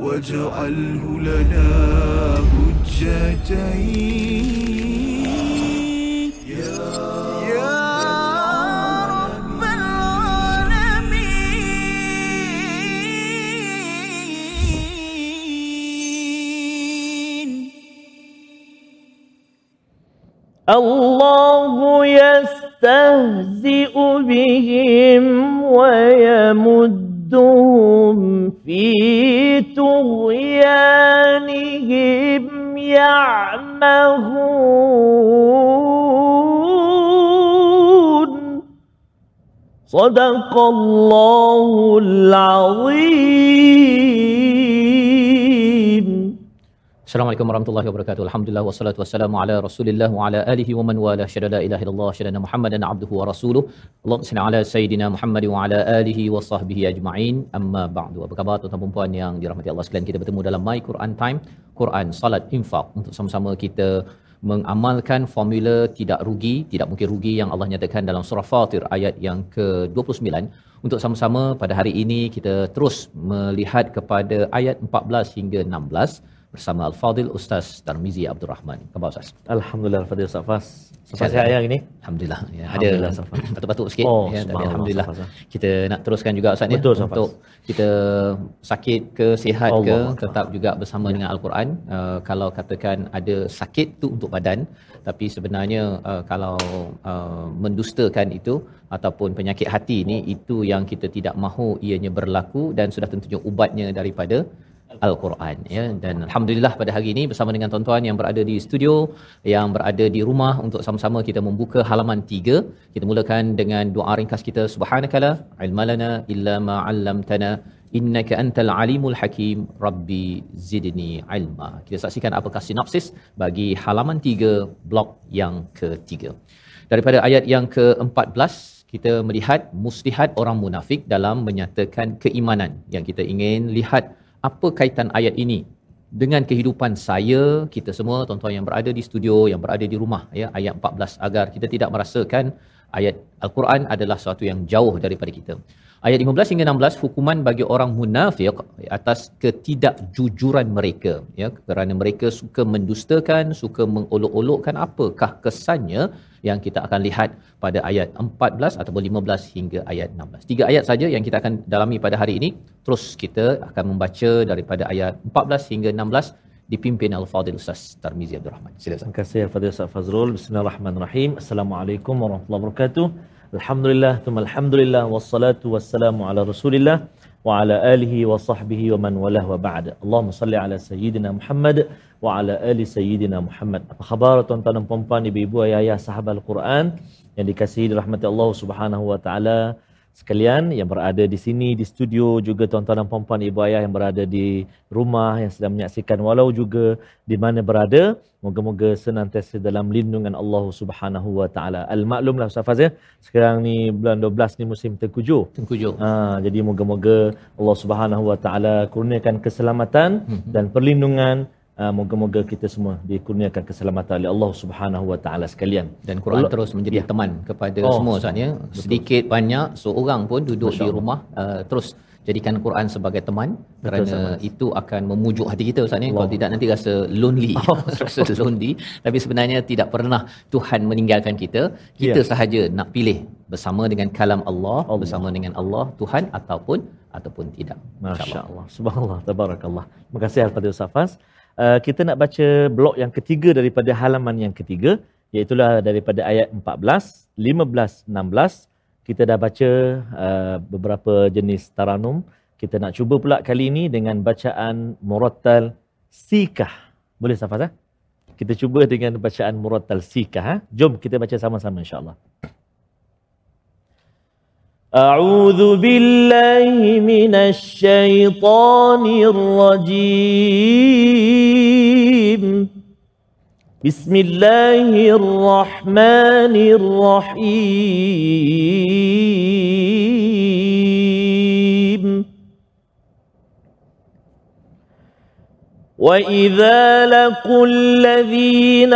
واجعله لنا حجتين. يا رب العالمين. الله يستهزئ بهم ويمدهم في طغيانهم يعمهون. صدق الله العظيم. Assalamualaikum warahmatullahi wabarakatuh. Alhamdulillah wassalatu wassalamu ala Rasulillah wa ala alihi wa man wala syada la ilaha illallah syada Muhammadan abduhu wa rasuluh. Allahumma salli ala sayidina Muhammad wa ala alihi wa sahbihi ajma'in. Amma ba'du. Apa khabar tuan-tuan dan puan yang dirahmati Allah sekalian? Kita bertemu dalam My Quran Time, Quran Salat Infak untuk sama-sama kita mengamalkan formula tidak rugi, tidak mungkin rugi yang Allah nyatakan dalam surah Fatir ayat yang ke-29. Untuk sama-sama pada hari ini kita terus melihat kepada ayat 14 hingga 16 bersama Al-Fadil Ustaz Tarmizi Abdul Rahman. Khabar Ustaz? Alhamdulillah Fadil Safas. Safas Sihat, sihat hari ini? Alhamdulillah. Ya, Alhamdulillah, ada Safas. batuk-batuk sikit. Oh, ya, tapi Alhamdulillah. Safas. Kita nak teruskan juga Ustaz ya, Betul, Safas. untuk kita sakit ke sihat ke Allah tetap juga bersama dengan Al-Quran. Uh, kalau katakan ada sakit tu untuk badan tapi sebenarnya uh, kalau uh, mendustakan itu ataupun penyakit hati ni itu yang kita tidak mahu ianya berlaku dan sudah tentunya ubatnya daripada Al-Quran ya. Dan alhamdulillah pada hari ini bersama dengan tuan-tuan yang berada di studio yang berada di rumah untuk sama-sama kita membuka halaman 3 kita mulakan dengan doa ringkas kita subhanakala ilmalana illa ma 'allamtana innaka antal alimul hakim rabbi zidni ilma. Kita saksikan apakah sinopsis bagi halaman 3 blok yang ketiga. Daripada ayat yang ke-14 kita melihat muslihat orang munafik dalam menyatakan keimanan. Yang kita ingin lihat apa kaitan ayat ini dengan kehidupan saya kita semua tuan-tuan yang berada di studio yang berada di rumah ya ayat 14 agar kita tidak merasakan ayat al-Quran adalah sesuatu yang jauh daripada kita. Ayat 15 hingga 16 hukuman bagi orang munafik atas ketidakjujuran mereka ya kerana mereka suka mendustakan, suka mengolok-olokkan apakah kesannya yang kita akan lihat pada ayat 14 ataupun 15 hingga ayat 16. Tiga ayat saja yang kita akan dalami pada hari ini. Terus kita akan membaca daripada ayat 14 hingga 16 dipimpin Al-Fadhil Ustaz Tarmizi Abdul Rahman. Silakan. Terima kasih Fadil Ustaz Fazrul. Bismillahirrahmanirrahim. Assalamualaikum warahmatullahi wabarakatuh. Alhamdulillah, thumma alhamdulillah, wassalatu wassalamu ala rasulillah wa ala alihi wa sahbihi wa man walah wa ba'd. Allahumma salli ala Sayyidina Muhammad wa ala ali Sayyidina Muhammad. Apa khabar tuan-tuan dan puan-puan, ibu-ibu, ayah-ayah, sahabat Al-Quran yang dikasihi dirahmati Allah Subhanahu wa taala sekalian yang berada di sini di studio juga tuan-tuan dan puan-puan ibu ayah yang berada di rumah yang sedang menyaksikan walau juga di mana berada moga-moga senantiasa dalam lindungan Allah Subhanahu wa taala. Al-maklumlah Ustaz Faz ya. Sekarang ni bulan 12 ni musim tengkujuh. Tengkujuh. Ha, jadi moga-moga Allah Subhanahu wa taala kurniakan keselamatan dan perlindungan Uh, moga-moga kita semua dikurniakan keselamatan oleh Allah Subhanahu wa taala sekalian. dan Quran Allah- terus menjadi Ya. teman kepada Oh, semua Ustaz ya. Sedikit banyak seorang pun duduk di rumah uh, terus jadikan Quran sebagai teman kerana Sama. itu akan memujuk hati kita Ustaz ya. Kalau tidak nanti rasa lonely. rasa lonely tapi sebenarnya tidak pernah Tuhan meninggalkan kita. Kita Ya. sahaja nak pilih bersama dengan kalam Allah, Allah. bersama dengan Allah Tuhan ataupun ataupun tidak. Masya Allah. Subhanallah. Tabarakallah. Terima kasih Al-Fadhil Safas. Uh, kita nak baca blok yang ketiga daripada halaman yang ketiga. Iaitulah daripada ayat 14, 15, 16. Kita dah baca uh, beberapa jenis taranum. Kita nak cuba pula kali ini dengan bacaan murattal sikah. Boleh Safas? Kita cuba dengan bacaan murattal sikah. Ha? Jom kita baca sama-sama insyaAllah. أعوذ بالله من الشيطان الرجيم. بسم الله الرحمن الرحيم. وإذا لقوا الذين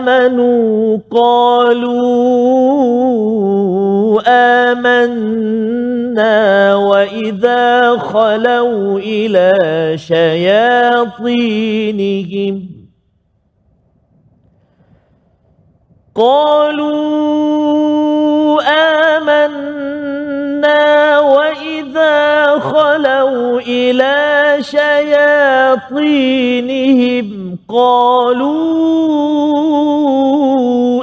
آمنوا قالوا آمنا وإذا خلوا إلى شياطينهم قالوا آمنا وإذا خلوا إلى شياطينهم قالوا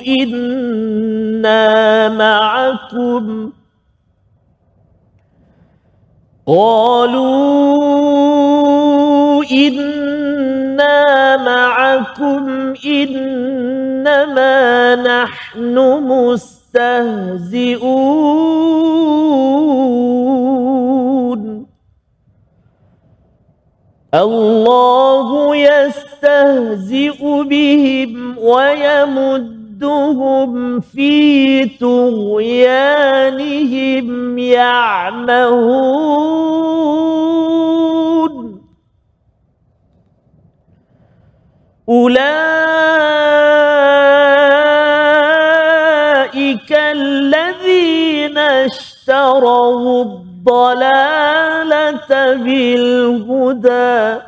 إنا معكم قالوا إنا معكم إنما نحن مستهزئون الله يستهزئ بهم ويمدهم في طغيانهم يعمهون. أولئك اشتروا الضلالة بالهدى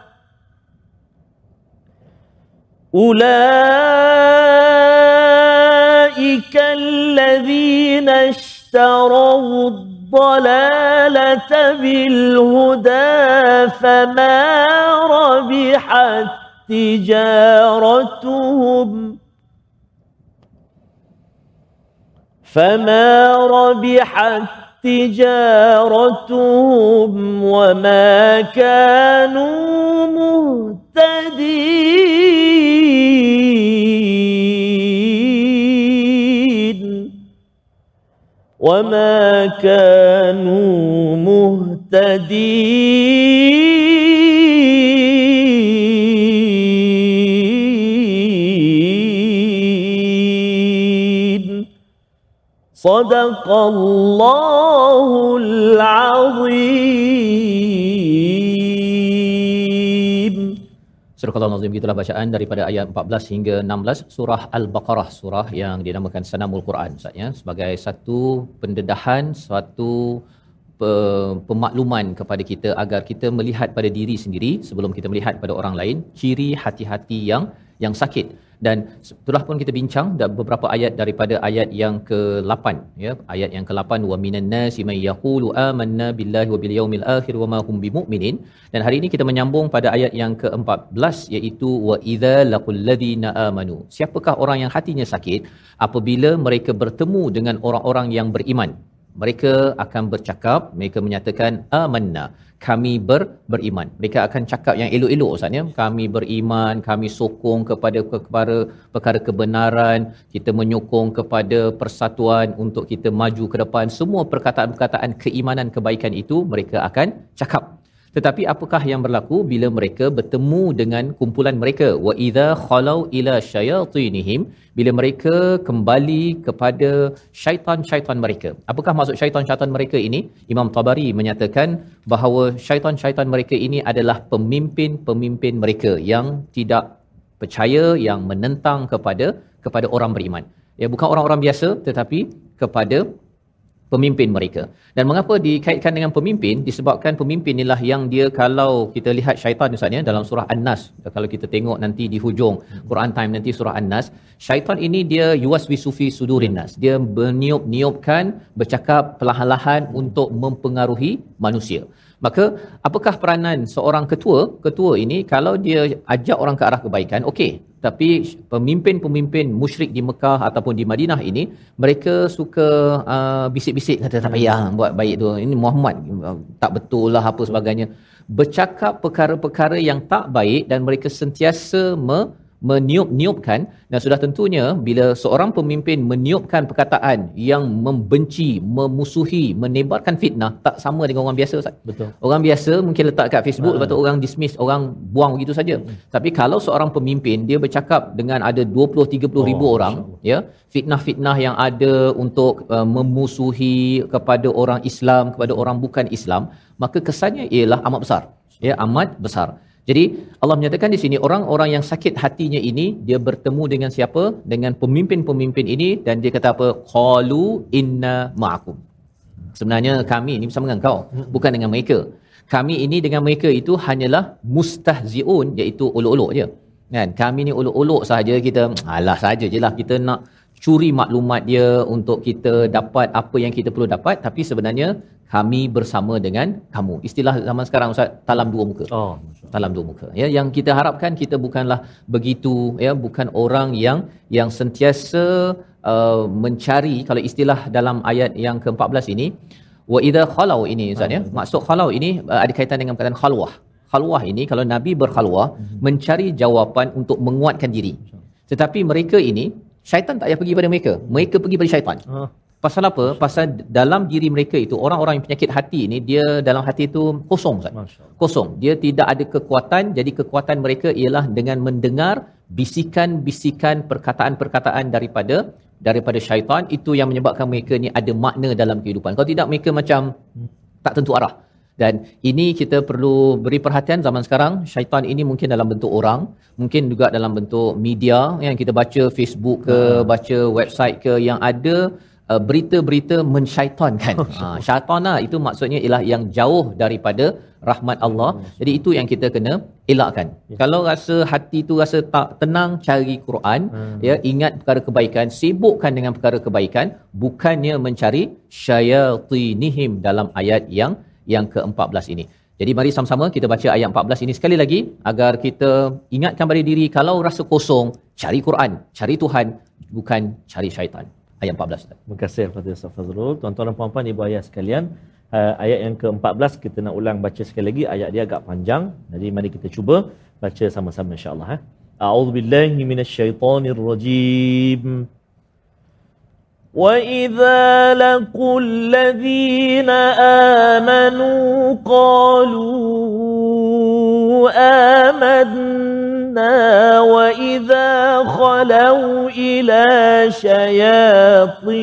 أولئك الذين اشتروا الضلالة بالهدى فما ربحت تجارتهم فما ربحت تجارتهم وما كانوا مهتدين. وما كانوا مهتدين. صدق الله العظيم Surah Al-Nazim itulah bacaan daripada ayat 14 hingga 16 surah Al-Baqarah surah yang dinamakan Sanamul Quran Ustaz ya sebagai satu pendedahan suatu pe- pemakluman kepada kita agar kita melihat pada diri sendiri sebelum kita melihat pada orang lain. Ciri hati-hati yang yang sakit. Dan itulah pun kita bincang beberapa ayat daripada ayat yang ke-8 ya. Ayat yang ke-8 wa minan nasi may yaqulu amanna billahi wa bil yaumil akhir wa ma hum bimumin dan hari ini kita menyambung pada ayat yang ke-14 iaitu wa idza laqul ladina amanu. Siapakah orang yang hatinya sakit apabila mereka bertemu dengan orang-orang yang beriman mereka akan bercakap mereka menyatakan amanna. Kami ber, beriman. Mereka akan cakap yang elok-elok ustaz ya. Kami beriman kami sokong kepada kepada perkara kebenaran kita menyokong kepada persatuan untuk kita maju ke depan. Semua perkataan-perkataan keimanan kebaikan itu mereka akan cakap tetapi apakah yang berlaku bila mereka bertemu dengan kumpulan mereka? Wa idza khalau ila syayatinihim bila mereka kembali kepada syaitan-syaitan mereka. Apakah maksud syaitan-syaitan mereka ini? Imam Tabari menyatakan bahawa syaitan-syaitan mereka ini adalah pemimpin-pemimpin mereka yang tidak percaya yang menentang kepada kepada orang beriman. Ya bukan orang-orang biasa tetapi kepada pemimpin mereka. Dan mengapa dikaitkan dengan pemimpin? Disebabkan pemimpin inilah yang dia kalau kita lihat syaitan Ustaz ya dalam surah An-Nas. Kalau kita tengok nanti di hujung Quran Time nanti surah An-Nas, syaitan ini dia yuwaswi sufi sudurin nas. Dia berniup-niupkan, bercakap perlahan-lahan untuk mempengaruhi manusia. Maka apakah peranan seorang ketua? Ketua ini kalau dia ajak orang ke arah kebaikan, okey. Tapi pemimpin-pemimpin musyrik di Mekah ataupun di Madinah ini, mereka suka uh, bisik-bisik kata tak payah buat baik tu. Ini Muhammad uh, tak betul lah apa sebagainya. Bercakap perkara-perkara yang tak baik dan mereka sentiasa me, meniup-niupkan dan sudah tentunya bila seorang pemimpin meniupkan perkataan yang membenci, memusuhi, menebarkan fitnah tak sama dengan orang biasa Ustaz. Betul. Orang biasa mungkin letak kat Facebook lepas tu orang dismiss, orang buang begitu saja. Tapi kalau seorang pemimpin dia bercakap dengan ada 20 30 ribu Oh, orang ya, fitnah-fitnah yang ada untuk uh, memusuhi kepada orang Islam, kepada orang bukan Islam, maka kesannya ialah amat besar. Ya, amat besar. Jadi Allah menyatakan di sini orang-orang yang sakit hatinya ini dia bertemu dengan siapa? Dengan pemimpin-pemimpin ini dan dia kata apa? Qalu inna ma'akum. Sebenarnya kami ini bersama dengan kau, bukan dengan mereka. Kami ini dengan mereka itu hanyalah mustahziun iaitu olok-olok je. Kan? Kami ni olok-olok saja kita alah saja je lah kita nak curi maklumat dia untuk kita dapat apa yang kita perlu dapat tapi sebenarnya kami bersama dengan kamu. Istilah zaman sekarang Ustaz talam dua muka. Oh, Talam dua muka. Ya, yang kita harapkan kita bukanlah begitu ya, bukan orang yang yang sentiasa uh, mencari kalau istilah dalam ayat yang ke-14 ini wa idza khalau ini Ustaz ya. Maksud khalau ini uh, ada kaitan dengan perkataan khalwah. Khalwah ini kalau Nabi berkhalwah mencari jawapan untuk menguatkan diri. Tetapi mereka ini syaitan tak payah pergi pada mereka. Mereka pergi pada syaitan. Ah, Pasal apa? Pasal dalam diri mereka itu orang-orang yang penyakit hati ini dia dalam hati itu kosong Ustaz. Kosong. Dia tidak ada kekuatan. Jadi kekuatan mereka ialah dengan mendengar bisikan-bisikan perkataan-perkataan daripada daripada syaitan itu yang menyebabkan mereka ni ada makna dalam kehidupan. Kalau tidak mereka macam tak tentu arah. Dan ini kita perlu beri perhatian zaman sekarang. Syaitan ini mungkin dalam bentuk orang, mungkin juga dalam bentuk media yang kita baca Facebook ke, baca website ke yang ada uh, berita-berita mensyaitankan. Ha, syaitan lah itu maksudnya ialah yang jauh daripada rahmat Allah. Jadi itu yang kita kena elakkan. Kalau rasa hati tu rasa tak tenang cari Quran, ya ingat perkara kebaikan, sibukkan dengan perkara kebaikan bukannya mencari syayatinihim dalam ayat yang yang ke-14 ini. Jadi mari sama-sama kita baca ayat 14 ini sekali lagi agar kita ingatkan pada diri kalau rasa kosong, cari Quran, cari Tuhan, bukan cari syaitan. Ayat 14. Ustaz. Terima kasih kepada Ustaz Fazrul. Tuan-tuan dan puan-puan, ibu ayah sekalian, uh, ayat yang ke-14 kita nak ulang baca sekali lagi. Ayat dia agak panjang. Jadi mari kita cuba baca sama-sama insya-Allah eh. A'udzubillahi minasyaitonirrajim. وَإِذَا لَقُوا الَّذِينَ آمَنُوا قَالُوا آمَنَّا وَإِذَا خَلَوْا إِلَى شَيَاطِينِهِمْ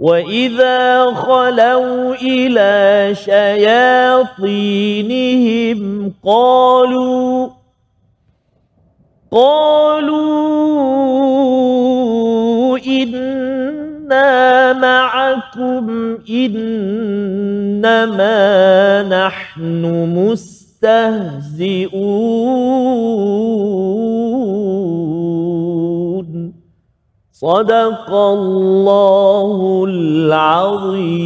وَإِذَا خَلَوْا إِلَى شَيَاطِينِهِمْ قَالُوا قالوا إنا معكم إنما نحن مستهزئون صدق الله العظيم.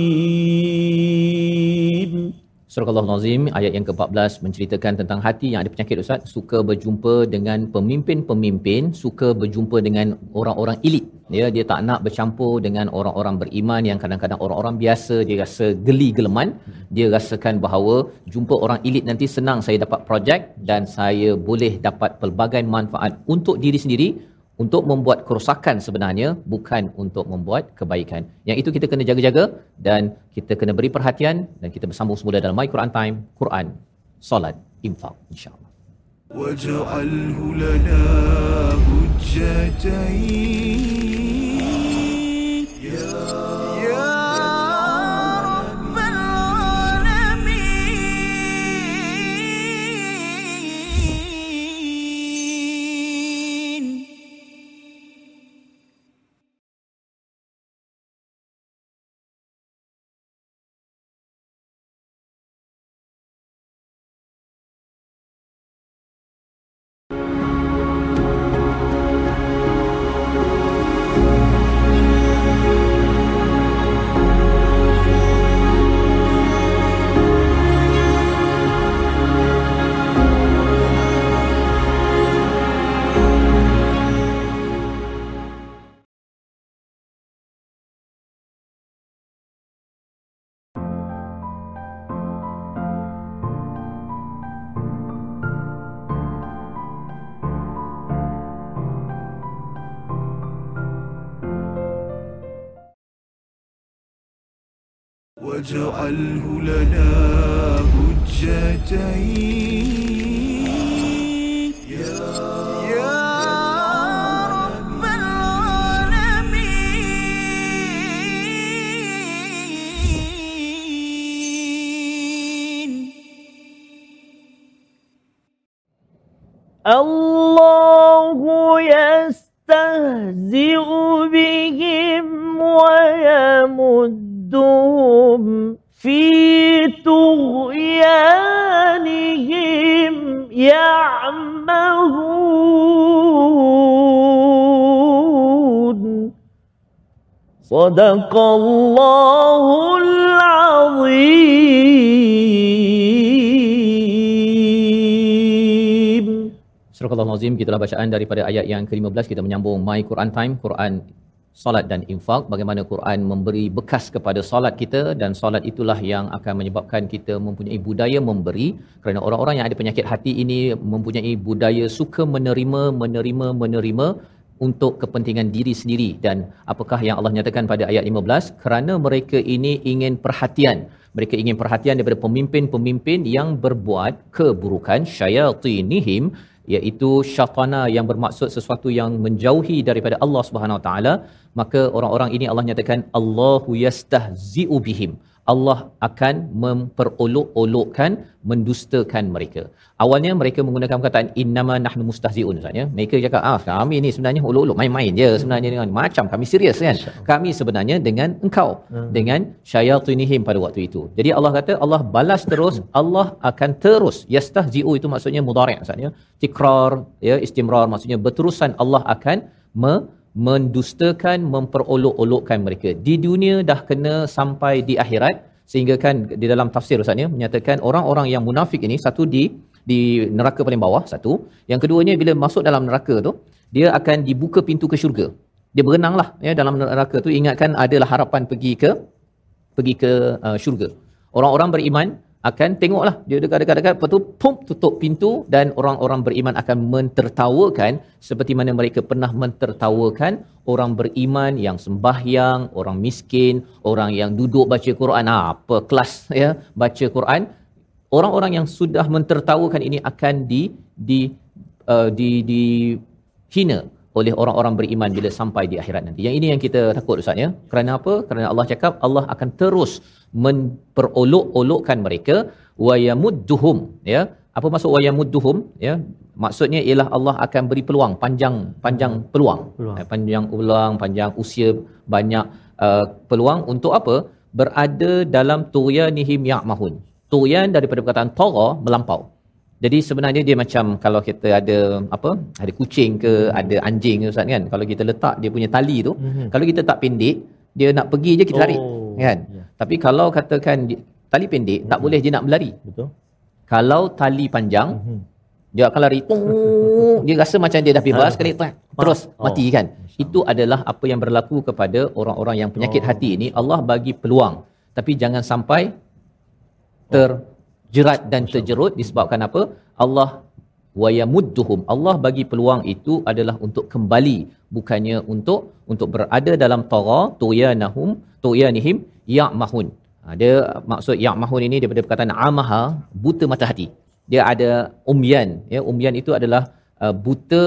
Surah Al-Nazim ayat yang ke-14 menceritakan tentang hati yang ada penyakit Ustaz. Suka berjumpa dengan pemimpin-pemimpin suka berjumpa dengan orang-orang elit. Ya dia tak nak bercampur dengan orang-orang beriman yang kadang-kadang orang-orang biasa dia rasa geli geleman. Dia rasakan bahawa jumpa orang elit nanti senang saya dapat projek dan saya boleh dapat pelbagai manfaat untuk diri sendiri untuk membuat kerosakan sebenarnya bukan untuk membuat kebaikan. Yang itu kita kena jaga-jaga dan kita kena beri perhatian dan kita bersambung semula dalam My Quran Time, Quran, Salat, Infak insya-Allah. واجعله لنا حجتين واجعله لنا حجتين يا, رب العالمين الله يستهزئ بهم ويمد ويمدهم في طغيانهم يعمهون صدق الله العظيم Surah Al-Azim gitulah bacaan daripada ayat yang ke-15 kita menyambung My Quran Time Quran solat dan infak bagaimana Quran memberi bekas kepada solat kita dan solat itulah yang akan menyebabkan kita mempunyai budaya memberi. Kerana orang-orang yang ada penyakit hati ini mempunyai budaya suka menerima menerima menerima untuk kepentingan diri sendiri. Dan apakah yang Allah nyatakan pada ayat 15 kerana mereka ini ingin perhatian. Mereka ingin perhatian daripada pemimpin-pemimpin yang berbuat keburukan syayatinihim iaitu syatana yang bermaksud sesuatu yang menjauhi daripada Allah Subhanahu Wa Taala maka orang-orang ini Allah nyatakan Allahu yastahzi'u bihim Allah akan memperolok-olokkan mendustakan mereka. Awalnya mereka menggunakan perkataan innama nahnu mustahziun Ustaz ya. Mereka cakap ah kami ni sebenarnya olok-olok main-main je sebenarnya dengan macam kami serius kan. Kami sebenarnya dengan engkau Hmm. dengan syayatinihim pada waktu itu. Jadi Allah kata Allah balas terus Allah akan terus yastahzi'u itu maksudnya mudhari' Ustaz ya. Tikrar ya istimrar maksudnya berterusan Allah akan me mendustakan memperolok-olokkan mereka. Di dunia dah kena sampai di akhirat sehingga kan di dalam tafsir Ustaz ya menyatakan orang-orang yang munafik ini satu di di neraka paling bawah satu. Yang keduanya bila masuk dalam neraka tu dia akan dibuka pintu ke syurga. Dia berenanglah ya dalam neraka tu. Ingatkan adalah harapan pergi ke pergi ke uh, syurga. Orang-orang beriman akan tengoklah. Dia dekat-dekat-dekat lepas tu pum tutup pintu dan orang-orang beriman akan mentertawakan seperti mana mereka pernah mentertawakan orang beriman yang sembahyang, orang miskin, orang yang duduk baca Quran. Ah, apa kelas ya baca Quran. Orang-orang yang sudah mentertawakan ini akan di di uh, di di hina oleh orang-orang beriman bila sampai di akhirat nanti. Yang ini yang kita takut Ustaz ya. Kerana apa? Kerana Allah cakap Allah akan terus memperolok-olokkan mereka wa yamudduhum ya. Apa maksud wa yamudduhum ya? Maksudnya ialah Allah akan beri peluang panjang panjang peluang. Peluang. Eh, Panjang ulang, panjang usia, banyak uh, peluang untuk apa? Berada dalam tuyanihim ya'mahun. Tuyan daripada perkataan tagha melampau. Jadi sebenarnya dia macam kalau kita ada apa? Ada kucing ke, ada anjing ke Ustaz kan. Kalau kita letak dia punya tali tu, Mhm. kalau kita tak pendek, dia nak pergi je kita tarik. Oh, Kan? ya. Tapi kalau katakan tali pendek, tak boleh dia nak berlari. Betul? Kalau tali panjang, Mhm. dia akan lari. Tung, dia rasa macam dia dah bebas sekali terus Oh. mati kan. Itu adalah apa yang berlaku kepada orang-orang yang penyakit Oh. hati ini. Allah bagi peluang. Tapi jangan sampai terjerat dan terjerut disebabkan apa? Allah wa yamudduhum. Allah bagi peluang itu adalah untuk kembali bukannya untuk untuk berada dalam tagha tuyanahum tuyanihim ya'mahun. Ha, dia maksud ya'mahun ini daripada perkataan amaha buta mata hati. Dia ada umyan ya umyan itu adalah uh, buta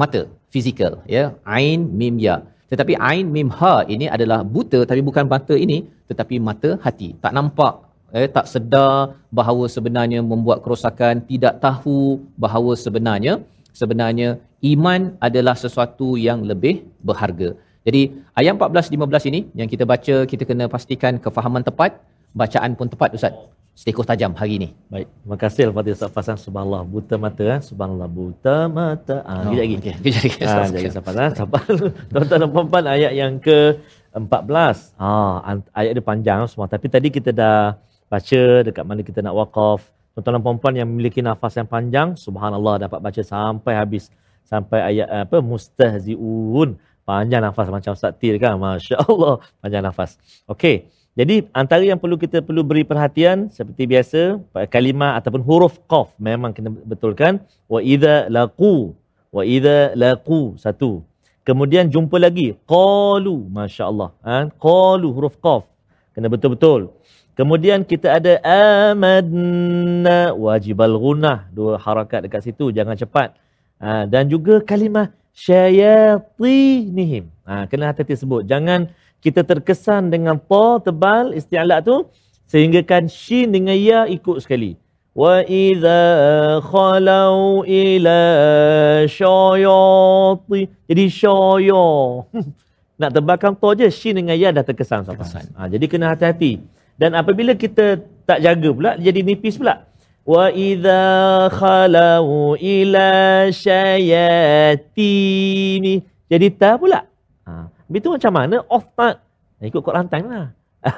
mata fizikal ya ain mim ya tetapi ain mim ha ini adalah buta tapi bukan mata ini tetapi mata hati tak nampak eh tak sedar bahawa sebenarnya membuat kerosakan tidak tahu bahawa sebenarnya sebenarnya iman adalah sesuatu yang lebih berharga jadi ayat 14 15 ini yang kita baca kita kena pastikan kefahaman tepat bacaan pun tepat ustaz Setikus tajam hari ini. Baik, terima kasih Al-Fatihah Ustaz Fasan. Subhanallah, buta mata. eh. Subhanallah, buta mata. Ah, oh, lagi. Okey, kejap lagi. Ah, jadi Ustaz Fasan. Sabar. Tuan-tuan dan ayat yang ke-14. Ah, an- ayat dia panjang semua. Tapi tadi kita dah baca dekat mana kita nak wakaf. Tuan-tuan dan puan yang memiliki nafas yang panjang, subhanallah dapat baca sampai habis. Sampai ayat eh, apa mustahziun. Panjang nafas macam Ustaz Tir kan. Masya-Allah, panjang nafas. Okey. Jadi antara yang perlu kita perlu beri perhatian seperti biasa kalimah ataupun huruf qaf memang kena betulkan wa idza laqu wa idza laqu satu. Kemudian jumpa lagi qalu masya-Allah ha? qalu huruf qaf kena betul-betul. Kemudian kita ada amadna wajibal gunah dua harakat dekat situ jangan cepat. Ha, dan juga kalimah syayatinihim. Ha, kena hati-hati sebut. Jangan kita terkesan dengan ta tebal isti'la tu sehinggakan shin dengan ya ikut sekali. Wa idza khalau ila syayati. Jadi syaya. Nak tebalkan ta je shin dengan ya dah terkesan sampai. Ha, jadi kena hati-hati dan apabila kita tak jaga pula jadi nipis pula. Wa idza khalau ila syayatini. Jadi ta pula. Ha. Itu macam mana? Off tak? Ikut Quran time lah.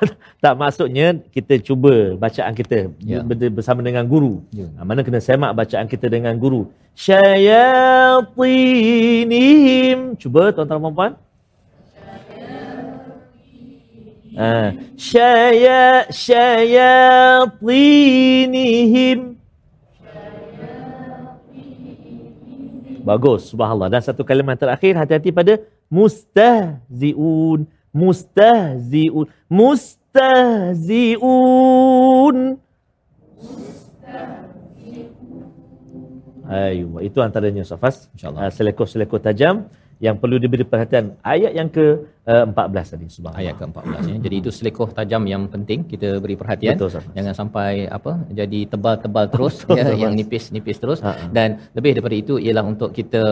Tak maksudnya kita cuba bacaan kita Ya. ber- bersama dengan guru. Ya. ha, mana kena semak bacaan kita dengan guru. Syayatinihim cuba tuan-tuan dan puan Ah, syaya syayatinihim Bagus, subhanallah. Dan satu kalimat terakhir, hati-hati pada mustahziun. Mustahziun. Mustahziun. Ayuh, itu antaranya Safas. InsyaAllah. Uh, selekor-selekor tajam yang perlu diberi perhatian. Ayat yang ke-14 tadi, subhanallah. ayat ke-14 ya. Jadi itu selekoh tajam yang penting kita beri perhatian. Betul, Safas. Jangan sampai apa jadi tebal-tebal terus ya Safas. yang nipis-nipis terus Ha, ha. dan lebih daripada itu ialah untuk kita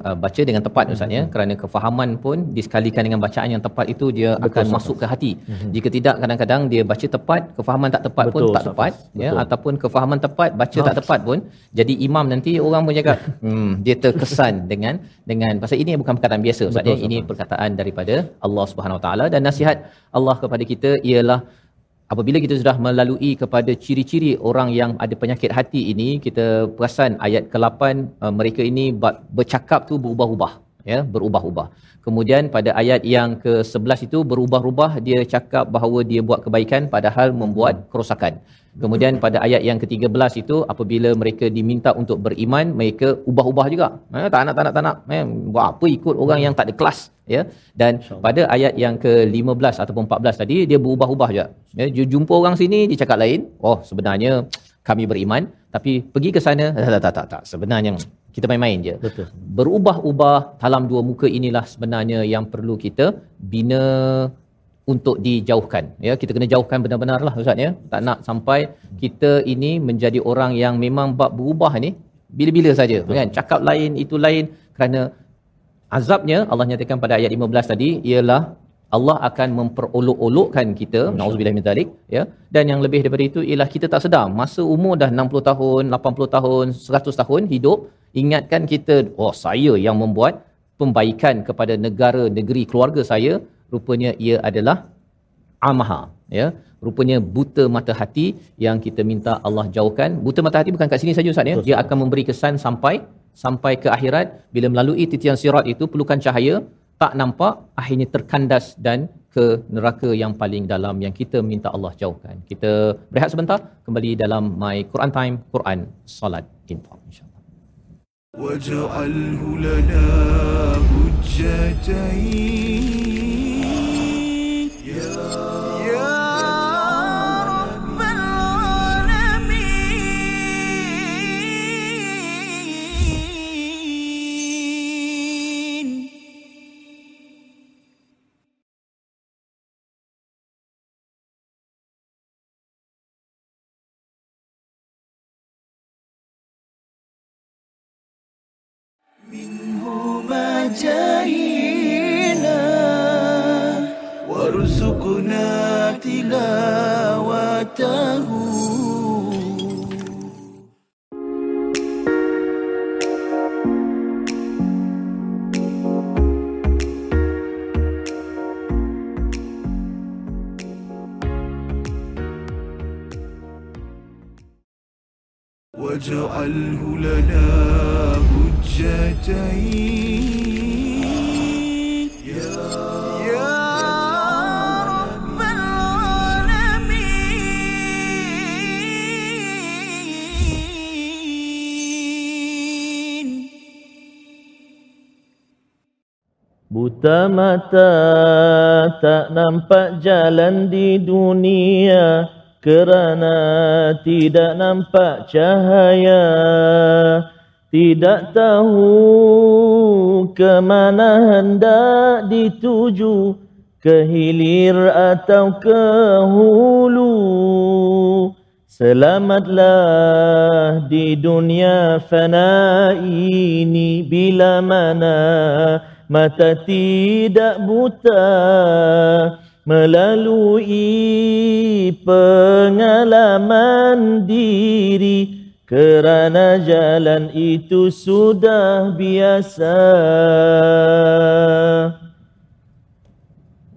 uh, baca dengan tepat Ustaz Hmm. ya kerana kefahaman pun disekalikan dengan bacaan yang tepat itu dia Betul, akan Safas. masuk ke hati. Jika tidak kadang-kadang dia baca tepat, kefahaman tak tepat pun Betul, tak Safas. tepat ya Betul. ataupun kefahaman tepat baca tak Ah. tepat pun jadi imam nanti orang pun cakap hmm dia terkesan dengan dengan pasal ini bukan perkataan biasa Ustaz Betul, ya ini perkataan daripada Allah Subhanahu Wa Taala. Dan nasihat Allah kepada kita ialah apabila kita sudah melalui kepada ciri-ciri orang yang ada penyakit hati ini kita perasan ayat ke-8 uh, mereka ini bercakap tu berubah-ubah ya berubah-ubah. Kemudian pada ayat yang ke-11 itu berubah-ubah dia cakap bahawa dia buat kebaikan padahal membuat kerosakan. Kemudian pada ayat yang ke-13 itu apabila mereka diminta untuk beriman mereka ubah-ubah juga. Eh, tak nak tak nak tak nak. Eh, buat apa ikut orang yang tak ada kelas ya? Dan pada ayat yang ke-15 ataupun 14 tadi dia berubah-ubah je ya? Dia jumpa orang sini dia cakap lain oh sebenarnya kami beriman tapi pergi ke sana. Tak tak tak. Tak, tak. sebenarnya kita main-main je. Betul. berubah-ubah dalam dua muka inilah sebenarnya yang perlu kita bina untuk dijauhkan. Ya? Kita kena jauhkan benar-benar lah ustaz ya? Tak nak sampai kita ini menjadi orang yang memang bab berubah ni bila-bila saja kan? Cakap lain itu lain kerana azabnya Allah nyatakan pada ayat 15 tadi ialah Allah akan memperolok-olokkan kita nauzubillah min zalik ya. Dan yang lebih daripada itu ialah kita tak sedar. Masa umur dah 60 tahun 80 tahun 100 tahun hidup ingatkan kita oh saya yang membuat pembaikan kepada negara negeri keluarga saya. Rupanya ia adalah amaha ya. Rupanya buta mata hati yang kita minta Allah jauhkan. Buta mata hati bukan kat sini saja ustaz ya. Dia akan memberi kesan sampai sampai ke akhirat bila melalui titian sirat itu perlukan cahaya tak nampak akhirnya terkandas dan ke neraka yang paling dalam yang kita minta Allah jauhkan kita berehat sebentar kembali dalam my Quran time Quran solat infak insyaallah واجعله لنا حجتين واجعله لنا حجتين يا رب العالمين Buta mata tak nampak jalan di dunia kerana tidak nampak cahaya. Tidak tahu ke mana hendak dituju, ke hilir atau ke hulu. Selamatlah di dunia fana ini bila mana mata tidak buta melalui pengalaman diri. Kerana jalan itu sudah biasa.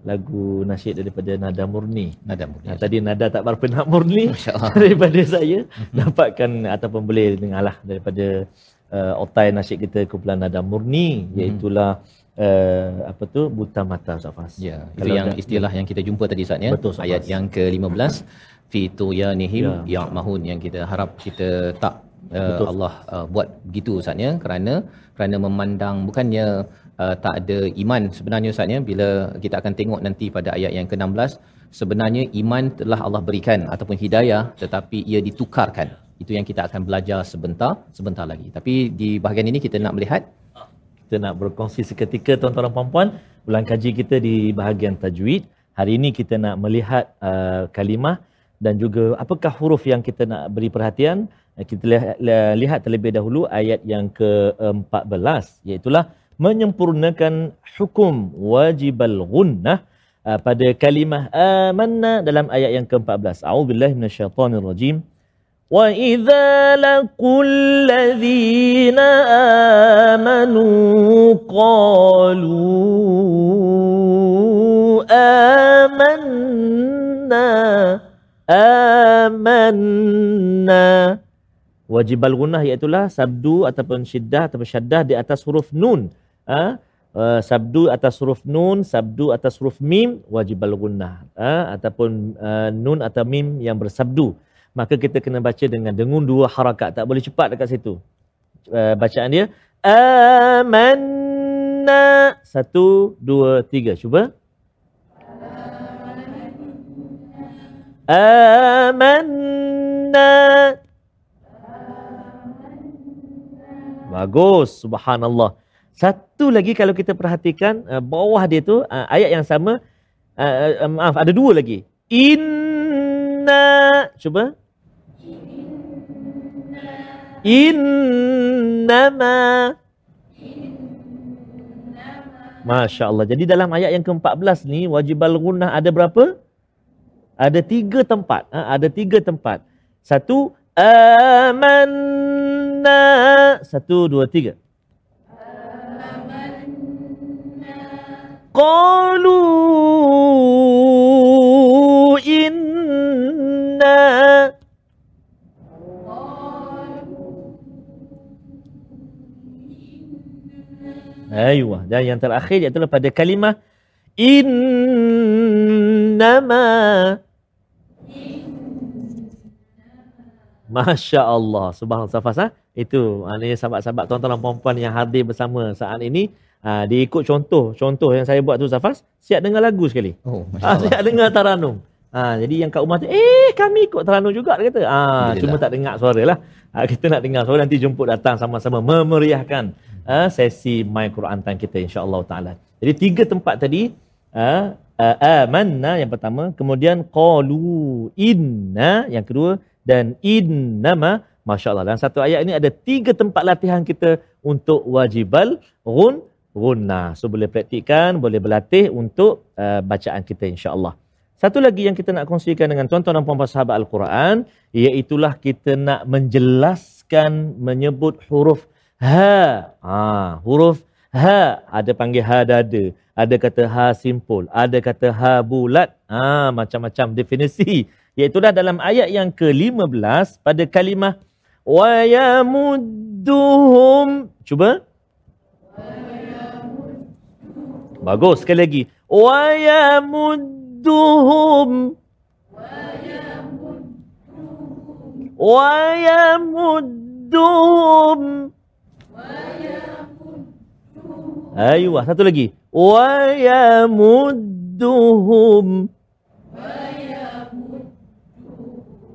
Lagu nasyid daripada Nada Murni. Nada murni. Nah, tadi Nada tak berapa nak murni daripada saya. Dapatkan ataupun boleh dengarlah daripada uh, otai nasyid kita kumpulan Nada Murni. Iaitulah uh, apa tu buta mata Ustaz Fas. Ya, itu Kalau yang dah- istilah yang kita jumpa tadi Ustaz ya. Betul, Ayat yang ke-15 fi tuyanihim Ya. ya'mahun yang kita harap kita tak uh, Betul. Allah uh, buat begitu Ustaz ya kerana kerana memandang bukannya uh, tak ada iman sebenarnya Ustaz ya bila kita akan tengok nanti pada ayat yang ke-16 sebenarnya iman telah Allah berikan ataupun hidayah tetapi ia ditukarkan. Itu yang kita akan belajar sebentar sebentar lagi. Tapi di bahagian ini kita nak melihat kita nak berkongsi seketika tuan-tuan dan puan-puan ulang kaji kita di bahagian tajwid. Hari ini kita nak melihat uh, kalimah dan juga apakah huruf yang kita nak beri perhatian. Uh, Kita lihat, lihat terlebih dahulu ayat yang ke-14 iaitu menyempurnakan hukum wajibal gunnah uh, pada kalimah amanna dalam ayat yang ke-14. A'udzubillahi minasyaitonirrajim. وَإِذَا لَقُوا الَّذِينَ آمَنُوا قَالُوا آمَنَّا آمَنَّا Wajib al-gunnah iaitulah sabdu ataupun syiddah ataupun syaddah di atas huruf nun. Ha? Uh, sabdu atas huruf nun, sabdu atas huruf mim, wajib al-gunnah. Ha? Ataupun uh, nun atau mim yang bersabdu. Maka kita kena baca dengan dengung dua harakat. Tak boleh cepat dekat situ. Uh, bacaan dia. Amanna. Satu, dua, tiga. Cuba. Amanna. Bagus, subhanallah. Satu lagi kalau kita perhatikan uh, bawah dia tu uh, ayat yang sama uh, uh, maaf ada dua lagi. Inna cuba. Innama Masya Allah. Jadi dalam ayat yang ke-14 ni wajibal gunnah ada berapa? Ada tiga tempat. Ha, ada tiga tempat. Satu, amanna. Satu, dua, tiga. Qalu Aywa. Dan yang terakhir iaitu pada kalimah innama. Masya Allah. Subhanallah. Safas, ha? Itu maknanya sahabat-sahabat tuan-tuan dan puan-puan yang hadir bersama saat ini. Ha, dia ikut contoh. Contoh yang saya buat tu Safas. Siap dengar lagu sekali. oh Ha, siap dengar taranum. Ha, jadi yang kat rumah tu, eh kami ikut taranum juga dia kata. Ha, cuma tak dengar suara lah. Ha, kita nak dengar suara nanti jemput datang sama-sama memeriahkan ha, sesi My Quran Time kita insya-Allah taala. Jadi tiga tempat tadi ha, uh, amanna yang pertama, kemudian qalu inna yang kedua dan innama masya-Allah. Dalam satu ayat ini ada tiga tempat latihan kita untuk wajibal gun gunnah. So boleh praktikkan, boleh berlatih untuk uh, bacaan kita insya-Allah. Satu lagi yang kita nak kongsikan dengan tuan-tuan dan puan-puan sahabat Al-Quran, iaitulah kita nak menjelaskan menyebut huruf ha. ha huruf ha ada panggil ha dada, ada kata ha simpul, ada kata ha bulat, ha macam-macam definisi. Iaitulah dalam ayat yang ke-15 pada kalimah wa yamudduhum. Cuba. Bagus sekali lagi. Wa yamudduhum. Wa yamudduhum. Ayuh, satu lagi. Wa yamudduhum.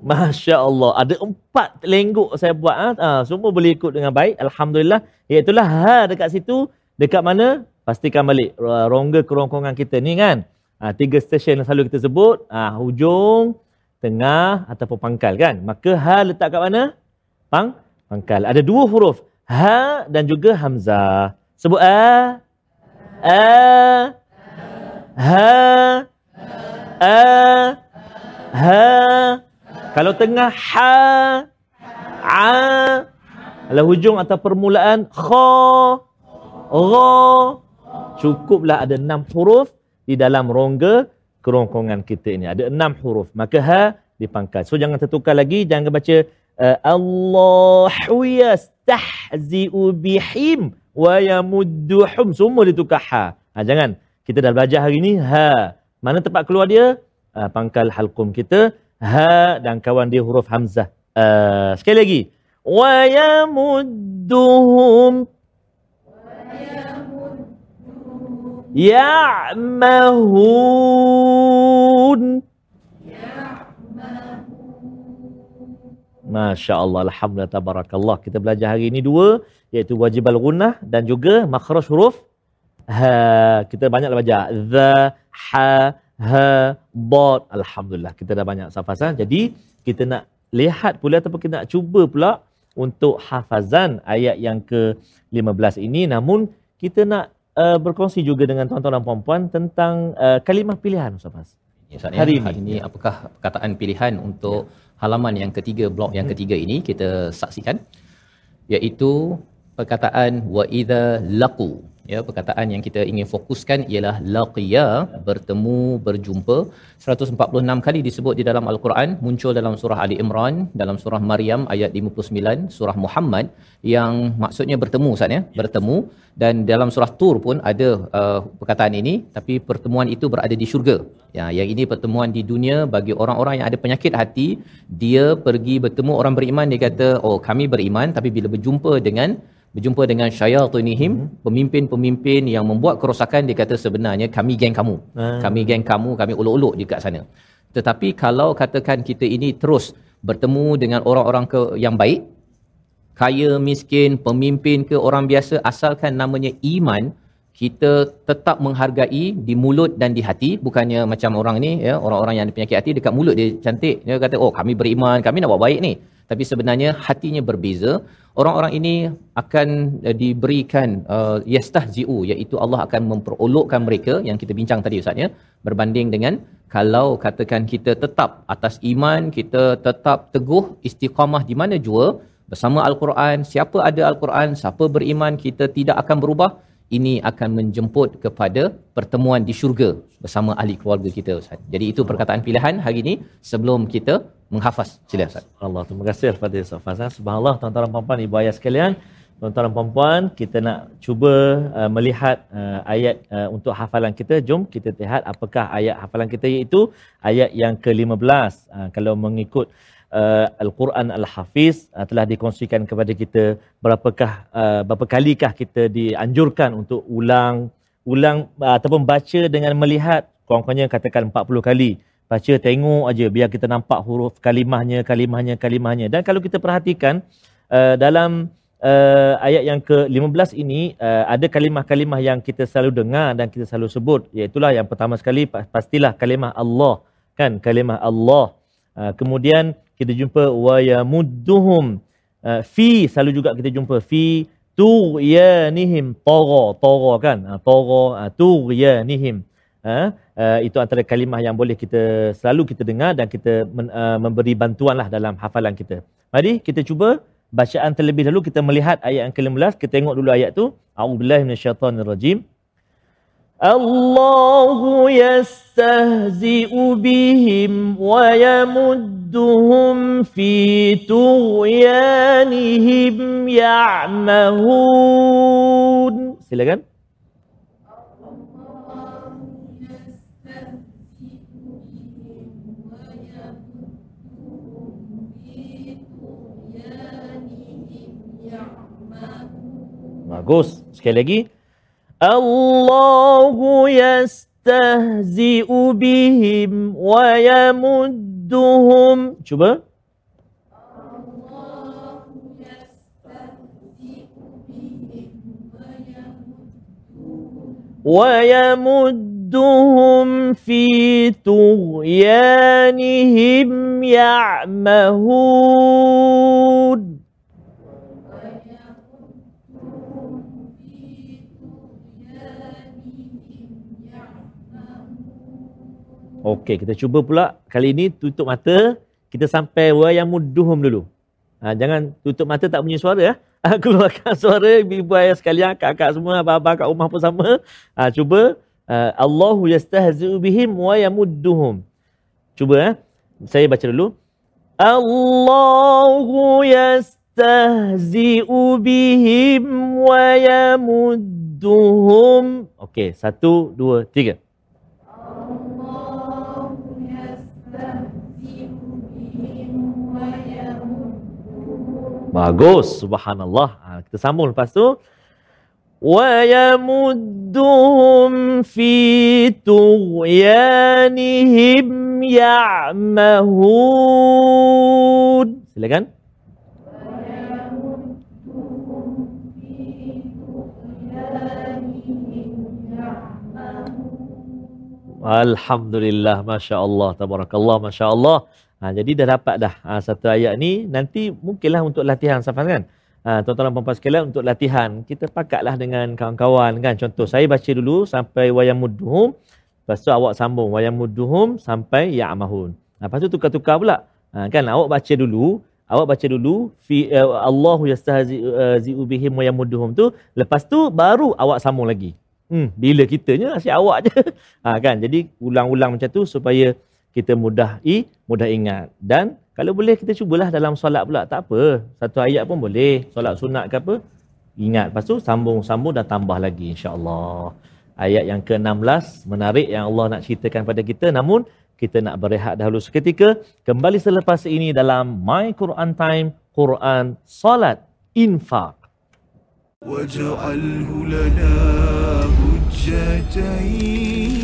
Masya Allah. Ada empat lengguk saya buat. Ha? Ha, semua boleh ikut dengan baik. Alhamdulillah. Iaitulah ha dekat situ. Dekat mana? Pastikan balik. Rongga kerongkongan kita ni kan. Ha, tiga stesen yang selalu kita sebut. Ha, hujung, tengah ataupun pangkal kan. Maka ha letak kat mana? Pang pangkal. Ada dua huruf, ha dan juga hamzah. Sebut a. A. Ha. A. Ha. Kalau tengah ha. A. Kalau hujung atau permulaan kha. Ra. Cukuplah ada enam huruf di dalam rongga kerongkongan kita ini. Ada enam huruf. Maka ha dipangkat. So jangan tertukar lagi. Jangan baca uh, Allahu tahzi'u bihim wa yamudduhum. Semua dia tukar ha. ha. Jangan. Kita dah belajar hari ni ha. Mana tempat keluar dia? Ha, pangkal halqum kita. Ha dan kawan dia huruf hamzah. Uh, sekali lagi. Wa yamudduhum. Ya'mahun. Ya Masya Allah, Alhamdulillah, Tabarakallah. Kita belajar hari ini dua, iaitu wajib al-gunnah dan juga makhraj huruf. Ha, kita banyak belajar. The, ha, ha, bot. Alhamdulillah, kita dah banyak safazan. Jadi, kita nak lihat pula ataupun kita nak cuba pula untuk hafazan ayat yang ke-15 ini. Namun, kita nak uh, berkongsi juga dengan tuan-tuan dan puan-puan tentang uh, kalimah pilihan Ustaz Fas. Ya, hari, ini. hari ini apakah perkataan pilihan untuk ya. Halaman yang ketiga blok yang hmm. ketiga ini kita saksikan iaitu perkataan wa idza laqu ya perkataan yang kita ingin fokuskan ialah laqiya bertemu berjumpa. 146 kali disebut di dalam al-Quran muncul dalam surah Ali Imran dalam surah Maryam ayat 59 surah Muhammad yang maksudnya bertemu Ustaz ya? Bertemu. Dan dalam surah Tur pun ada uh, perkataan ini tapi pertemuan itu berada di syurga. Ya yang ini pertemuan di dunia bagi orang-orang yang ada penyakit hati. Dia pergi bertemu orang beriman dia kata oh kami beriman tapi bila berjumpa dengan berjumpa dengan syayatinihim hmm. pemimpin-pemimpin yang membuat kerosakan dia kata sebenarnya kami geng kamu hmm. kami geng kamu kami uluk-uluk dekat sana tetapi kalau katakan kita ini terus bertemu dengan orang-orang ke yang baik kaya miskin pemimpin ke orang biasa asalkan namanya iman kita tetap menghargai di mulut dan di hati bukannya macam orang ni ya orang-orang yang ada penyakit hati dekat mulut dia cantik dia kata oh kami beriman kami nak buat baik ni tapi sebenarnya hatinya berbeza orang-orang ini akan uh, diberikan uh, yastahzi'u iaitu Allah akan memperolokkan mereka yang kita bincang tadi ustaz ya berbanding dengan kalau katakan kita tetap atas iman kita tetap teguh istiqamah di mana jua bersama al-Quran siapa ada al-Quran siapa beriman kita tidak akan berubah ini akan menjemput kepada pertemuan di syurga bersama ahli keluarga kita Ustaz. Jadi itu perkataan pilihan hari ini sebelum kita menghafaz. Sila Ustaz. Allah, terima kasih kepada Ustaz Fazal. Subhanallah, tuan-tuan puan-puan, ibu ayah sekalian. Tuan-tuan puan-puan, kita nak cuba uh, melihat uh, ayat uh, untuk hafalan kita. Jom kita lihat apakah ayat hafalan kita iaitu ayat yang ke-15. Uh, kalau mengikut uh, Al-Quran Al-Hafiz uh, telah dikongsikan kepada kita berapakah uh, berapa kalikah kita dianjurkan untuk ulang ulang uh, ataupun baca dengan melihat kurang-kurangnya katakan 40 kali baca tengok aja biar kita nampak huruf kalimahnya kalimahnya kalimahnya. Dan kalau kita perhatikan uh, dalam uh, ayat yang ke-15 ini uh, ada kalimah-kalimah yang kita selalu dengar dan kita selalu sebut. Iaitu yang pertama sekali pastilah kalimah Allah kan? Kalimah Allah. Uh, kemudian kita jumpa wa yamudduhum. Uh, fi selalu juga kita jumpa fi tughyanihim tagha tagha kan? Uh, tagha uh, tughyanihim uh, Uh, itu antara kalimah yang boleh kita selalu kita dengar dan kita men, uh, memberi bantuanlah dalam hafalan kita. Mari kita cuba bacaan terlebih dahulu kita melihat ayat yang ke-15, kita tengok dulu ayat tu. A'udzubillahi minasyaitonirrajim. Allahu yastahzi'u bihim wa yamudduhum fi tughyanihim ya'mahun. Silakan. bagus. Sekali lagi. Allahu yastahzi'u bihim wa yamudduhum. Cuba. ويمدهم في طغيانهم يعمهون Okey, kita cuba pula kali ini tutup mata, kita sampai wa yamudduhum dulu. Ha, jangan tutup mata tak punya suara. Ha, keluarkan suara ibu ayah sekalian, kakak semua, abang-abang kat rumah pun sama. Ha, cuba uh, Allahu yastahzi'u bihim wa yamudduhum. Cuba eh. Saya baca dulu. Allahu yastahzi'u bihim wa yamudduhum. Okey, satu, dua, tiga. Bagus, subhanallah. Ha, kita sambung lepas tu. وَيَمُدُّهُمْ فِي تُغْيَانِهِمْ يَعْمَهُونَ Silakan. Alhamdulillah, Masya Allah, Tabarakallah, Allah. Masya Allah. Ha, jadi dah dapat dah ha, satu ayat ni. Nanti mungkinlah untuk latihan Safan kan. Ha, tuan-tuan dan puan-puan sekalian untuk latihan. Kita pakatlah dengan kawan-kawan kan. Contoh saya baca dulu sampai wayamudduhum. Lepas tu awak sambung wayamudduhum sampai ya'mahun. Ha, lepas tu tukar-tukar pula. Ha, kan awak baca dulu. Awak baca dulu fi uh, Allahu yastahzi'u uh, bihim wayamudduhum tu. Lepas tu baru awak sambung lagi. Hmm, bila kitanya asyik awak je. Ha, kan? Jadi ulang-ulang macam tu supaya kita mudah i, mudah ingat. Dan kalau boleh kita cubalah dalam solat pula. Tak apa. Satu ayat pun boleh. Solat sunat ke apa. Ingat. Lepas tu sambung-sambung dan tambah lagi insyaAllah. Ayat yang ke-16 menarik yang Allah nak ceritakan pada kita. Namun kita nak berehat dahulu seketika. Kembali selepas ini dalam My Quran Time. Quran Salat Infak. وَجَعَلْهُ لَنَا هُجَّتَيْنِ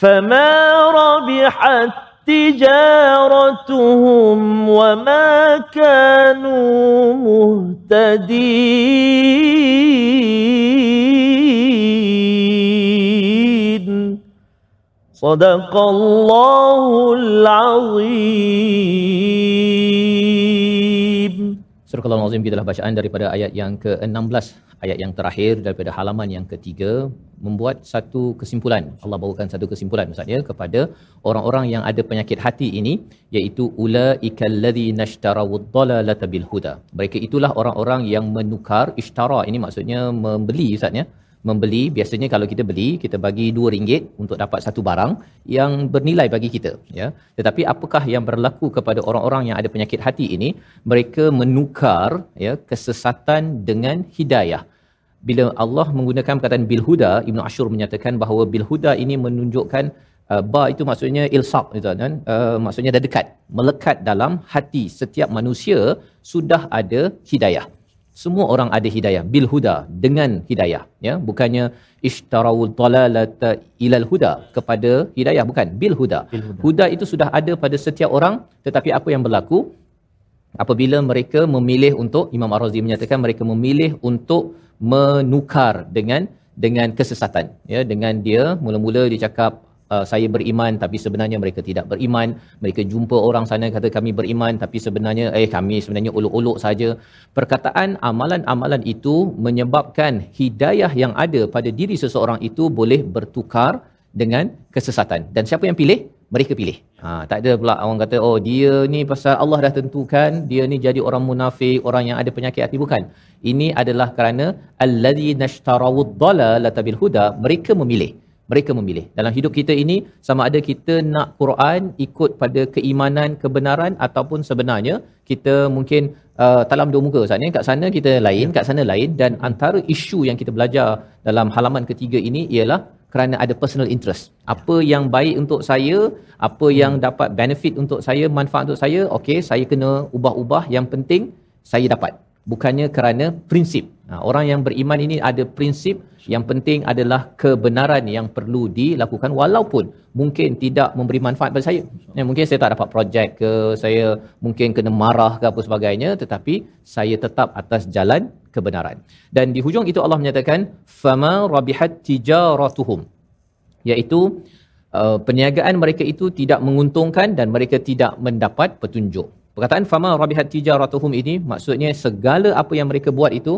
فما ربحت تجارتهم وما كانوا مهتدين صدق الله العظيم Surah Al-Azim kita bacaan daripada ayat yang ke-16 ayat yang terakhir daripada halaman yang ketiga membuat satu kesimpulan. Allah bawakan satu kesimpulan maksudnya kepada orang-orang yang ada penyakit hati ini iaitu ulaikal ladzina ishtarawud dalalata bil huda. Mereka itulah orang-orang yang menukar ishtara ini maksudnya membeli ustaz ya membeli biasanya kalau kita beli kita bagi dua ringgit untuk dapat satu barang yang bernilai bagi kita ya. Tetapi apakah yang berlaku kepada orang-orang yang ada penyakit hati ini? Mereka menukar ya kesesatan dengan hidayah. Bila Allah menggunakan perkataan bil huda Ibnu Ashur menyatakan bahawa bil huda ini menunjukkan uh, ba itu maksudnya ilsaq itu kan uh, maksudnya dah dekat melekat dalam hati setiap manusia sudah ada hidayah semua orang ada hidayah. Bil huda dengan hidayah. Ya bukannya ishtarawul dalalata ilal huda kepada hidayah. Bukan bil huda. Bil huda. huda itu sudah ada pada setiap orang tetapi apa yang berlaku? Apabila mereka memilih untuk Imam Ar-Razi menyatakan mereka memilih untuk menukar dengan dengan kesesatan. Ya dengan dia mula-mula dia cakap uh, saya beriman tapi sebenarnya mereka tidak beriman mereka jumpa orang sana kata kami beriman tapi sebenarnya eh kami sebenarnya uluk-uluk saja perkataan amalan-amalan itu menyebabkan hidayah yang ada pada diri seseorang itu boleh bertukar dengan kesesatan dan siapa yang pilih mereka pilih. Ha, tak ada pula orang kata, oh dia ni pasal Allah dah tentukan, dia ni jadi orang munafik, orang yang ada penyakit hati. Bukan. Ini adalah kerana alladhi nashtarawud dalalata bil huda, mereka memilih. Mereka memilih. Dalam hidup kita ini, sama ada kita nak Quran ikut pada keimanan, kebenaran ataupun sebenarnya kita mungkin uh, talam dua muka Ustaz ni. Kat sana kita lain, kat sana lain. Dan antara isu yang kita belajar dalam halaman ketiga ini ialah kerana ada personal interest. Apa yang baik untuk saya, apa yang dapat benefit untuk saya, manfaat untuk saya, okey, saya kena ubah-ubah. Yang penting saya dapat. Bukannya kerana prinsip. Ha, orang yang beriman ini ada prinsip yang penting adalah kebenaran yang perlu dilakukan walaupun mungkin tidak memberi manfaat pada saya. Ya, mungkin saya tak dapat projek ke, saya mungkin kena marah ke apa sebagainya tetapi saya tetap atas jalan kebenaran. Dan di hujung itu Allah menyatakan fama rabihat tijaratuhum iaitu uh, perniagaan mereka itu tidak menguntungkan dan mereka tidak mendapat petunjuk. Perkataan fama rabihat tijaratuhum ini maksudnya segala apa yang mereka buat itu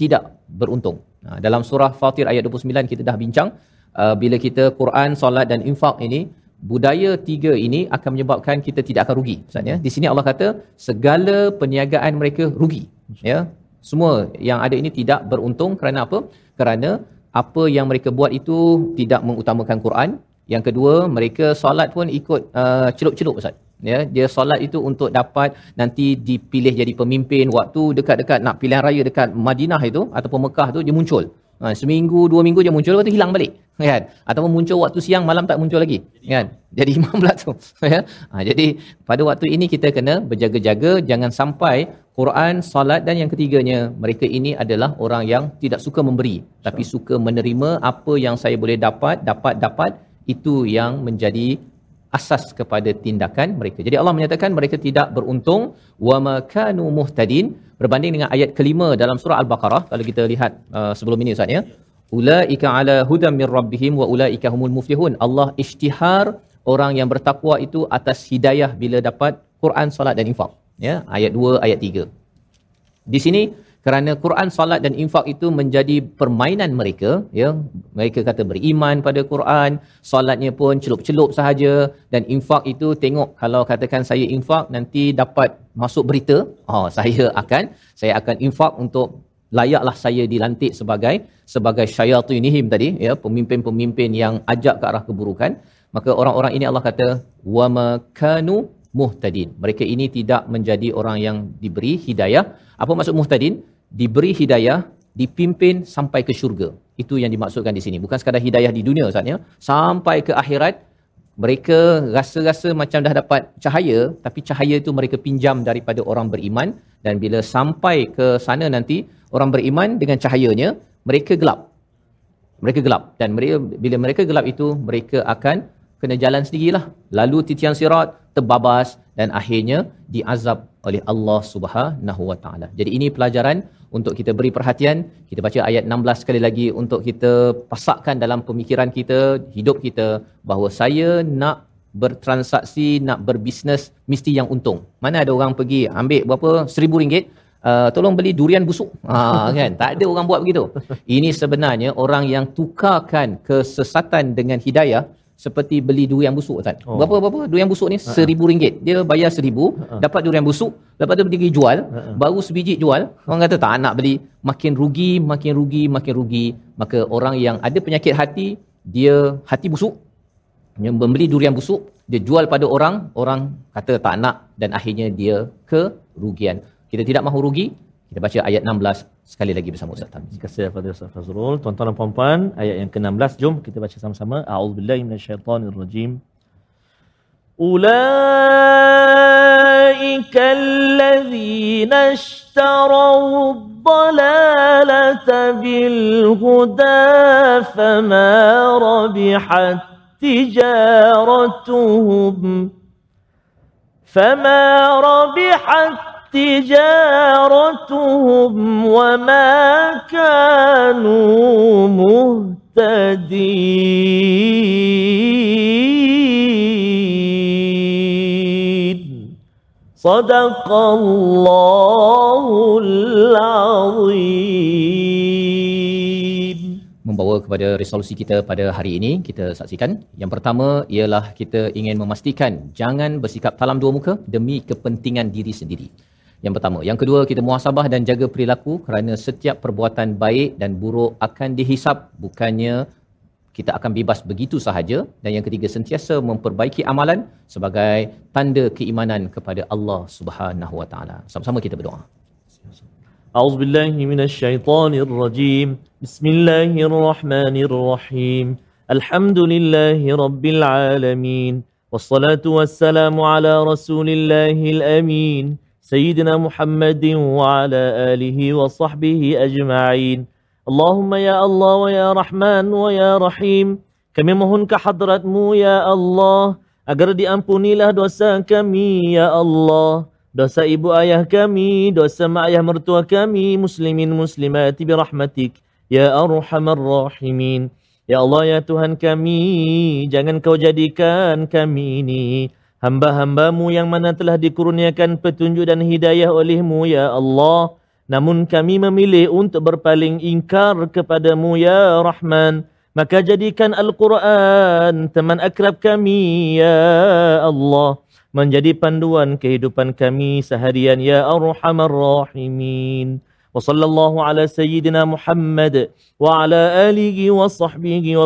tidak beruntung. Ha, dalam surah Fatir ayat 29 kita dah bincang uh, bila kita Quran, solat dan infak ini budaya tiga ini akan menyebabkan kita tidak akan rugi. Maksudnya di sini Allah kata segala perniagaan mereka rugi. Ya. Semua yang ada ini tidak beruntung kerana apa? Kerana apa yang mereka buat itu tidak mengutamakan Quran. Yang kedua, mereka solat pun ikut uh, celup-celup Ustaz. Ya, dia solat itu untuk dapat nanti dipilih jadi pemimpin waktu dekat-dekat nak pilihan raya dekat Madinah itu ataupun Mekah tu dia muncul. Ha, seminggu, dua minggu dia muncul, lepas tu hilang balik. Kan? Ataupun muncul waktu siang, malam tak muncul lagi. Kan? Jadi imam pula tu. Ya? Ha, jadi pada waktu ini kita kena berjaga-jaga, jangan sampai Quran, salat dan yang ketiganya, mereka ini adalah orang yang tidak suka memberi. Tapi suka menerima apa yang saya boleh dapat, dapat, dapat. Itu yang menjadi asas kepada tindakan mereka. Jadi Allah menyatakan mereka tidak beruntung wa makanu muhtadin berbanding dengan ayat kelima dalam surah Al-Baqarah kalau kita lihat uh, sebelum ini Ustaz ya. Ulaika ala hudam mir rabbihim wa ulaika humul muflihun. Allah isytihar orang yang bertakwa itu atas hidayah bila dapat Quran, salat dan infak. Ya, ayat 2, ayat 3. Di sini kerana Quran, salat dan infak itu menjadi permainan mereka, ya. Mereka kata beriman pada Quran, salatnya pun celup-celup sahaja. Dan infak itu tengok kalau katakan saya infak nanti dapat masuk berita, oh saya akan saya akan infak untuk layaklah saya dilantik sebagai sebagai syayatinihim tadi ya. Pemimpin-pemimpin yang ajak ke arah keburukan. Maka orang-orang ini Allah kata wa makanu muhtadin. Mereka ini tidak menjadi orang yang diberi hidayah. Apa maksud muhtadin diberi hidayah dipimpin sampai ke syurga. Itu yang dimaksudkan di sini. Bukan sekadar hidayah di dunia Ustaz ya. Sampai ke akhirat mereka rasa-rasa macam dah dapat cahaya tapi cahaya itu mereka pinjam daripada orang beriman. Dan bila sampai ke sana nanti orang beriman dengan cahayanya mereka gelap. Mereka gelap. Dan mereka bila mereka gelap itu mereka akan kena jalan sendirilah. Lalu titian sirat terbabas dan akhirnya diazab oleh Allah Subhanahu Wa Taala. Jadi ini pelajaran untuk kita beri perhatian. Kita baca ayat 16 sekali lagi untuk kita pasakkan dalam pemikiran kita, hidup kita bahawa saya nak bertransaksi, nak berbisnes mesti yang untung. Mana ada orang pergi ambil berapa? Seribu ringgit. Uh, tolong beli durian busuk. Ha, kan? Tak ada orang buat begitu. Ini sebenarnya orang yang tukarkan kesesatan dengan hidayah seperti beli durian busuk Ustaz. Oh. Berapa berapa durian busuk ni? Seribu ringgit. Dia bayar seribu, dapat durian busuk. Lepas tu pergi jual, baru sebiji jual. Orang kata tak nak beli. Makin rugi, makin rugi, makin rugi. Maka orang yang ada penyakit hati, dia hati busuk. Yang membeli durian busuk, dia jual pada orang, orang kata tak nak dan akhirnya dia kerugian. Kita tidak mahu rugi, kita baca ayat 16 sekali lagi bersama Ustaz Tarmizi. Terima kasih kepada Ustaz Fazrul. Tuan-tuan dan puan-puan, ayat yang ke-16 jom kita baca sama-sama. A'udzubillahi minasyaitonirrajim. أولئك الذين اشتروا اشتروا الضلالة بالهدى فما ربحت تجارتهم فما ربحت تجارتهم وما كانوا مهتدين صدق الله العظيم membawa kepada resolusi kita pada hari ini kita saksikan yang pertama ialah kita ingin memastikan jangan bersikap talam dua muka demi kepentingan diri sendiri yang pertama yang kedua kita muhasabah dan jaga perilaku kerana setiap perbuatan baik dan buruk akan dihisap bukannya kita akan bebas begitu sahaja dan yang ketiga sentiasa memperbaiki amalan sebagai tanda keimanan kepada Allah Subhanahu Wa Taala. Sama-sama kita berdoa. أعوذ بالله من الشيطان الرجيم بسم الله الرحمن الرحيم الحمد لله رب العالمين والصلاة والسلام على رسول الله الأمين سيدنا محمد وعلى آله وصحبه أجمعين اللهم يا الله ويا رحمن ويا رحيم kami mohon ke hadratmu ya Allah agar diampunilah dosa kami ya Allah dosa ibu ayah kami, dosa mak ayah mertua kami, muslimin muslimat birahmatik, ya arhamar rahimin. Ya Allah, ya Tuhan kami, jangan kau jadikan kami ini hamba-hambamu yang mana telah dikurniakan petunjuk dan hidayah olehmu, ya Allah. Namun kami memilih untuk berpaling ingkar kepadamu, ya Rahman. Maka jadikan Al-Quran teman akrab kami, ya Allah menjadi panduan kehidupan kami seharian ya arhamar rahimin wa sallallahu ala sayyidina Muhammad wa ala alihi wa sahbihi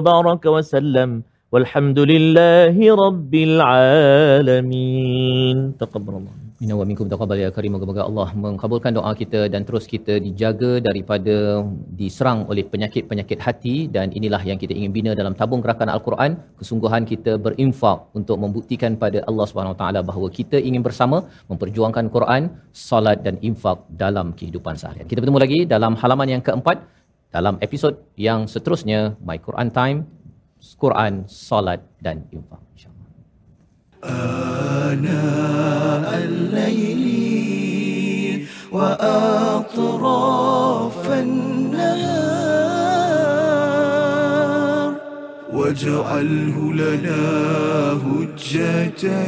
walhamdulillahi rabbil alamin. Taqabbalallah Minna wa minkum taqabbal ya karim. Moga-moga Allah mengabulkan doa kita dan terus kita dijaga daripada diserang oleh penyakit-penyakit hati. Dan inilah yang kita ingin bina dalam tabung gerakan al-Quran. Kesungguhan kita berinfak untuk membuktikan pada Allah Subhanahu Wa Taala bahawa kita ingin bersama memperjuangkan Quran, salat dan infak dalam kehidupan seharian. Kita bertemu lagi dalam halaman yang keempat dalam episod yang seterusnya My Quran Time Quran, salat dan infak. InsyaAllah. آناء الليل وأطراف النهار واجعله لنا هجتين